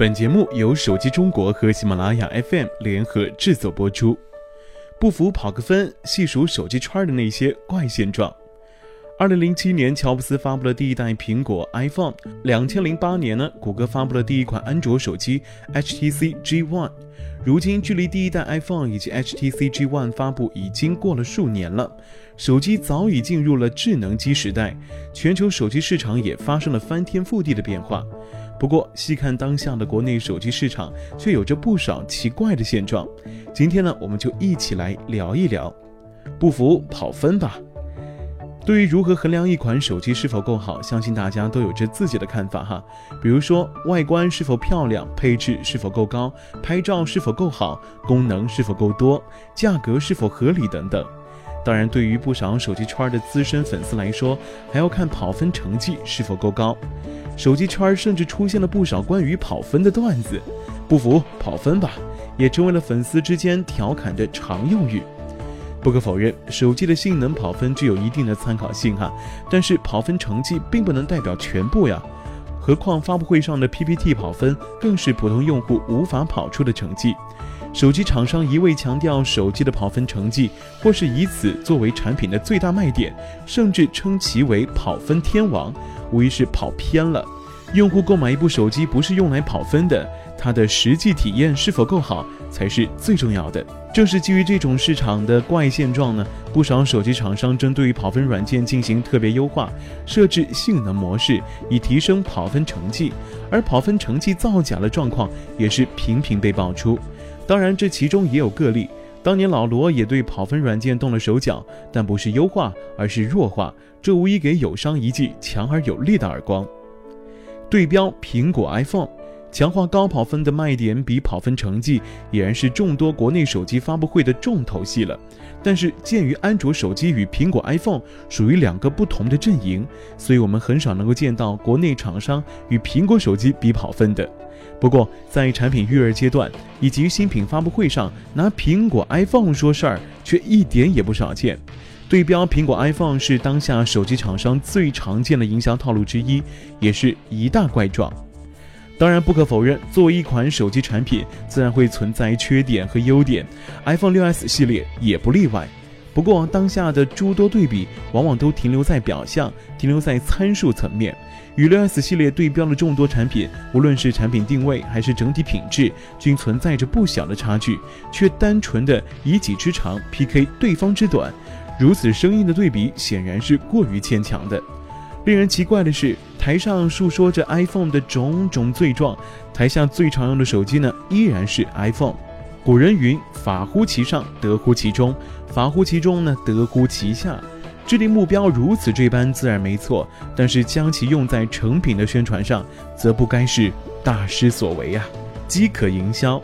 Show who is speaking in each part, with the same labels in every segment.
Speaker 1: 本节目由手机中国和喜马拉雅 FM 联合制作播出。不服跑个分，细数手机圈的那些怪现状。二零零七年，乔布斯发布了第一代苹果 iPhone。两千零八年呢，谷歌发布了第一款安卓手机 HTC G1。如今，距离第一代 iPhone 以及 HTC G1 发布已经过了数年了，手机早已进入了智能机时代，全球手机市场也发生了翻天覆地的变化。不过，细看当下的国内手机市场，却有着不少奇怪的现状。今天呢，我们就一起来聊一聊。不服跑分吧。对于如何衡量一款手机是否够好，相信大家都有着自己的看法哈。比如说外观是否漂亮，配置是否够高，拍照是否够好，功能是否够多，价格是否合理等等。当然，对于不少手机圈的资深粉丝来说，还要看跑分成绩是否够高。手机圈甚至出现了不少关于跑分的段子，不服跑分吧，也成为了粉丝之间调侃的常用语。不可否认，手机的性能跑分具有一定的参考性哈，但是跑分成绩并不能代表全部呀。何况发布会上的 PPT 跑分更是普通用户无法跑出的成绩。手机厂商一味强调手机的跑分成绩，或是以此作为产品的最大卖点，甚至称其为跑分天王，无疑是跑偏了。用户购买一部手机不是用来跑分的，它的实际体验是否够好才是最重要的。正是基于这种市场的怪现状呢，不少手机厂商针对于跑分软件进行特别优化，设置性能模式以提升跑分成绩，而跑分成绩造假的状况也是频频被爆出。当然，这其中也有个例，当年老罗也对跑分软件动了手脚，但不是优化，而是弱化，这无疑给友商一记强而有力的耳光。对标苹果 iPhone，强化高跑分的卖点比跑分成绩，已然是众多国内手机发布会的重头戏了。但是鉴于安卓手机与苹果 iPhone 属于两个不同的阵营，所以我们很少能够见到国内厂商与苹果手机比跑分的。不过在产品预热阶段以及新品发布会上，拿苹果 iPhone 说事儿，却一点也不少见。对标苹果 iPhone 是当下手机厂商最常见的营销套路之一，也是一大怪状。当然，不可否认，作为一款手机产品，自然会存在缺点和优点，iPhone 6s 系列也不例外。不过，当下的诸多对比，往往都停留在表象，停留在参数层面。与 6s 系列对标的众多产品，无论是产品定位还是整体品质，均存在着不小的差距，却单纯的以己之长 PK 对方之短。如此生硬的对比，显然是过于牵强的。令人奇怪的是，台上述说着 iPhone 的种种罪状，台下最常用的手机呢，依然是 iPhone。古人云：“法乎其上，德乎其中；法乎其中呢，德乎其下。”制定目标如此这般，自然没错。但是将其用在成品的宣传上，则不该是大失所为啊！饥渴营销。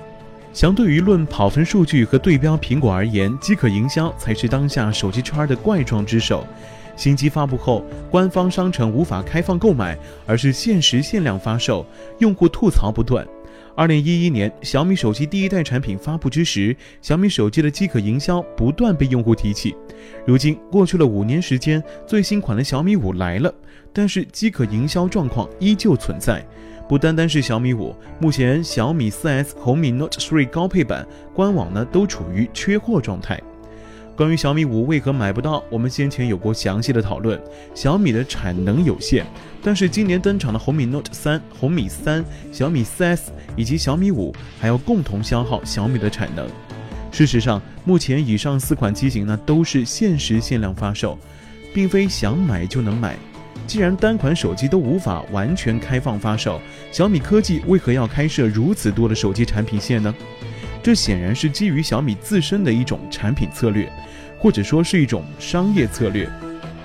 Speaker 1: 相对于论跑分数据和对标苹果而言，饥渴营销才是当下手机圈的怪状之首。新机发布后，官方商城无法开放购买，而是限时限量发售，用户吐槽不断。二零一一年，小米手机第一代产品发布之时，小米手机的饥渴营销不断被用户提起。如今过去了五年时间，最新款的小米五来了，但是饥渴营销状况依旧存在。不单单是小米五，目前小米 4S、红米 Note 3高配版官网呢都处于缺货状态。关于小米五为何买不到，我们先前有过详细的讨论。小米的产能有限，但是今年登场的红米 Note 3、红米三、小米 4S 以及小米五还要共同消耗小米的产能。事实上，目前以上四款机型呢都是限时限量发售，并非想买就能买。既然单款手机都无法完全开放发售，小米科技为何要开设如此多的手机产品线呢？这显然是基于小米自身的一种产品策略，或者说是一种商业策略。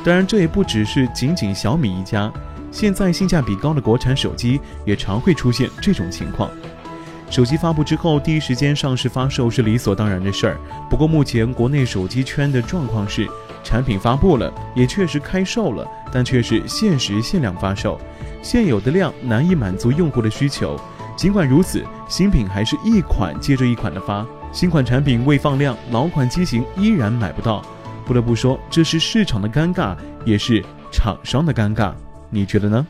Speaker 1: 当然，这也不只是仅仅小米一家，现在性价比高的国产手机也常会出现这种情况。手机发布之后，第一时间上市发售是理所当然的事儿。不过，目前国内手机圈的状况是。产品发布了，也确实开售了，但却是限时限量发售，现有的量难以满足用户的需求。尽管如此，新品还是一款接着一款的发，新款产品未放量，老款机型依然买不到。不得不说，这是市场的尴尬，也是厂商的尴尬。你觉得呢？